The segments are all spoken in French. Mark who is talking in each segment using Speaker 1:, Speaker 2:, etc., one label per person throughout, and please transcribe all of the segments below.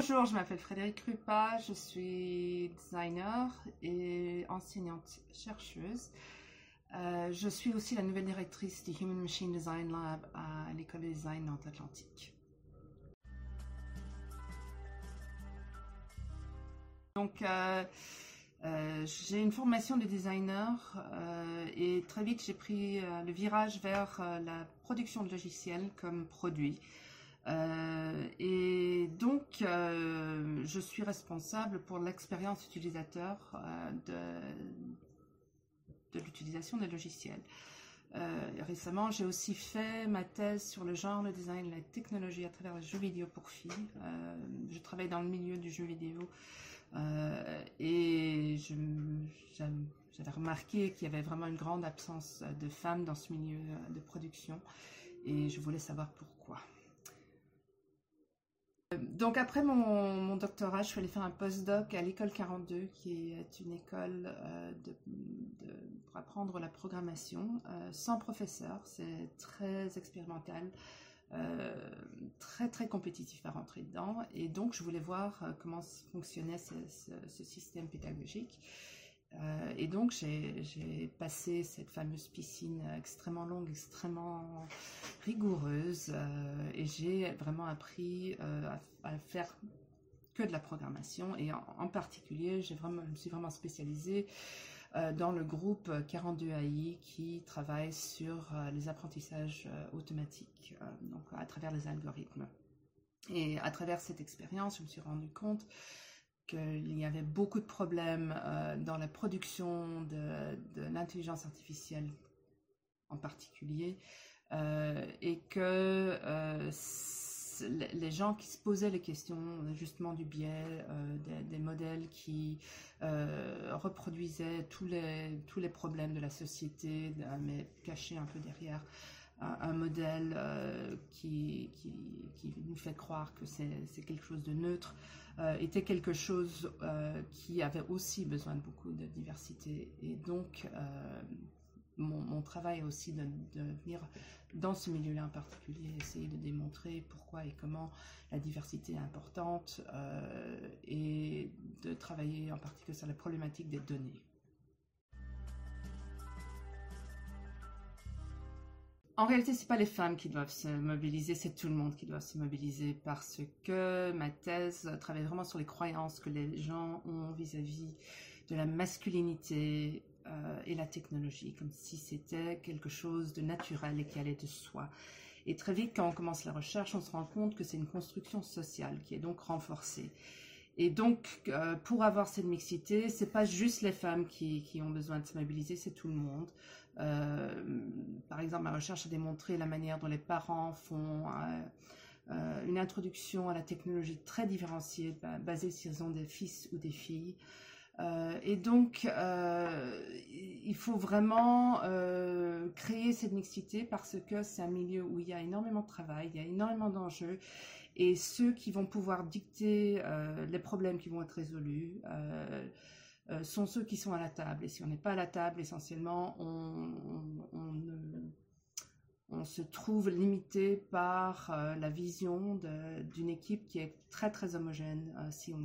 Speaker 1: Bonjour, je m'appelle Frédéric Rupa, je suis designer et enseignante chercheuse. Euh, je suis aussi la nouvelle directrice du Human Machine Design Lab à l'école de design Nantes-Atlantique. Donc, euh, euh, j'ai une formation de designer et très vite j'ai pris le virage vers la production de logiciels comme produit. Euh, et donc, euh, je suis responsable pour l'expérience utilisateur euh, de, de l'utilisation des logiciels. récemment, j'ai aussi fait ma thèse sur le genre, le design, la technologie à travers les jeux vidéo pour filles. je travaille dans le milieu du jeu vidéo et j'avais remarqué qu'il y avait vraiment une grande absence de femmes dans ce milieu de production et je voulais savoir pourquoi. Donc après mon, doctorat, je suis allée faire un postdoc à l'école 42, qui est une école euh, pour apprendre la programmation, euh, sans professeur. C'est très expérimental, euh, très très compétitif à rentrer dedans. Et donc je voulais voir comment fonctionnait ce système pédagogique. Euh, et donc, j'ai passé cette fameuse piscine extrêmement longue, extrêmement rigoureuse, euh, et j'ai vraiment appris euh, à, faire que de la programmation. Et en, particulier, vraiment, je me suis vraiment spécialisée dans le groupe 42AI qui travaille sur les apprentissages automatiques, donc à travers les algorithmes. Et à travers cette expérience, je me suis rendu compte qu'il y avait beaucoup de problèmes euh, dans la production de, l'intelligence artificielle en particulier, euh, et que euh, les gens qui se posaient les questions justement du biais, des, modèles qui reproduisaient tous les, tous les problèmes de la société, mais cachés un peu derrière un, modèle qui, qui, nous fait croire que c'est quelque chose de neutre, euh, était quelque chose euh, qui avait aussi besoin de beaucoup de diversité. Et donc, euh, mon, travail aussi de, de, venir dans ce milieu-là en particulier, essayer de démontrer pourquoi et comment la diversité est importante et de travailler en particulier sur la problématique des données. En réalité, c'est pas les femmes qui doivent se mobiliser, c'est tout le monde qui doit se mobiliser parce que ma thèse travaille vraiment sur les croyances que les gens ont vis-à-vis de la masculinité euh, et la technologie, comme si c'était quelque chose de naturel et qui allait de soi. Et très vite, quand on commence la recherche, on se rend compte que c'est une construction sociale qui est donc renforcée. Et donc, euh, pour avoir cette mixité, c'est pas juste les femmes qui, ont besoin de se mobiliser, c'est tout le monde. Euh, par exemple, ma recherche a démontré la manière dont les parents font euh, une introduction à la technologie très différenciée, basée sur ils ont des fils ou des filles. et donc, il faut vraiment créer cette mixité parce que c'est un milieu où il y a énormément de travail, il y a énormément d'enjeux, et ceux qui vont pouvoir dicter les problèmes qui vont être résolus, euh, sont ceux qui sont à la table. Et si on n'est pas à la table, essentiellement, on, se trouve limité par euh, la vision d'une équipe qui est très très homogène euh, si on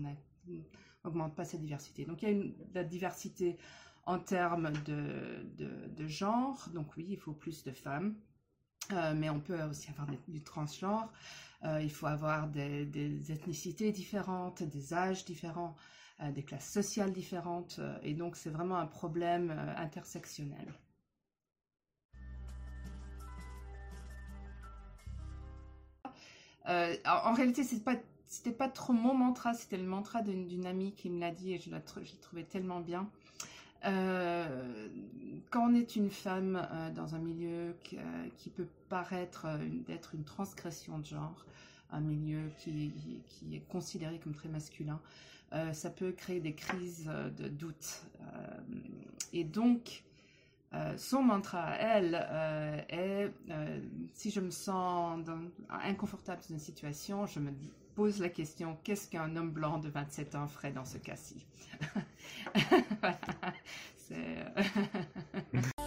Speaker 1: n'augmente pas sa diversité. Donc il y a une, la diversité en termes de, de, genre, donc oui, il faut plus de femmes. mais on peut aussi avoir du transgenre. Il faut avoir des, ethnicités différentes, des âges différents. Euh, des classes sociales différentes, euh, et donc c'est vraiment un problème euh, intersectionnel. en réalité, c'est pas c'était pas trop mon mantra, c'était le mantra d'une amie qui me l'a dit et je l'ai trouvé tellement bien. Quand on est une femme dans un milieu qui, peut paraître d'être une transgression de genre, un milieu qui, est considéré comme très masculin, euh, ça peut créer des crises euh, de doute. Euh, et donc, son mantra elle est si je me sens inconfortable dans une situation, je me pose la question qu'est-ce qu'un homme blanc de 27 ans ferait dans ce cas-ci?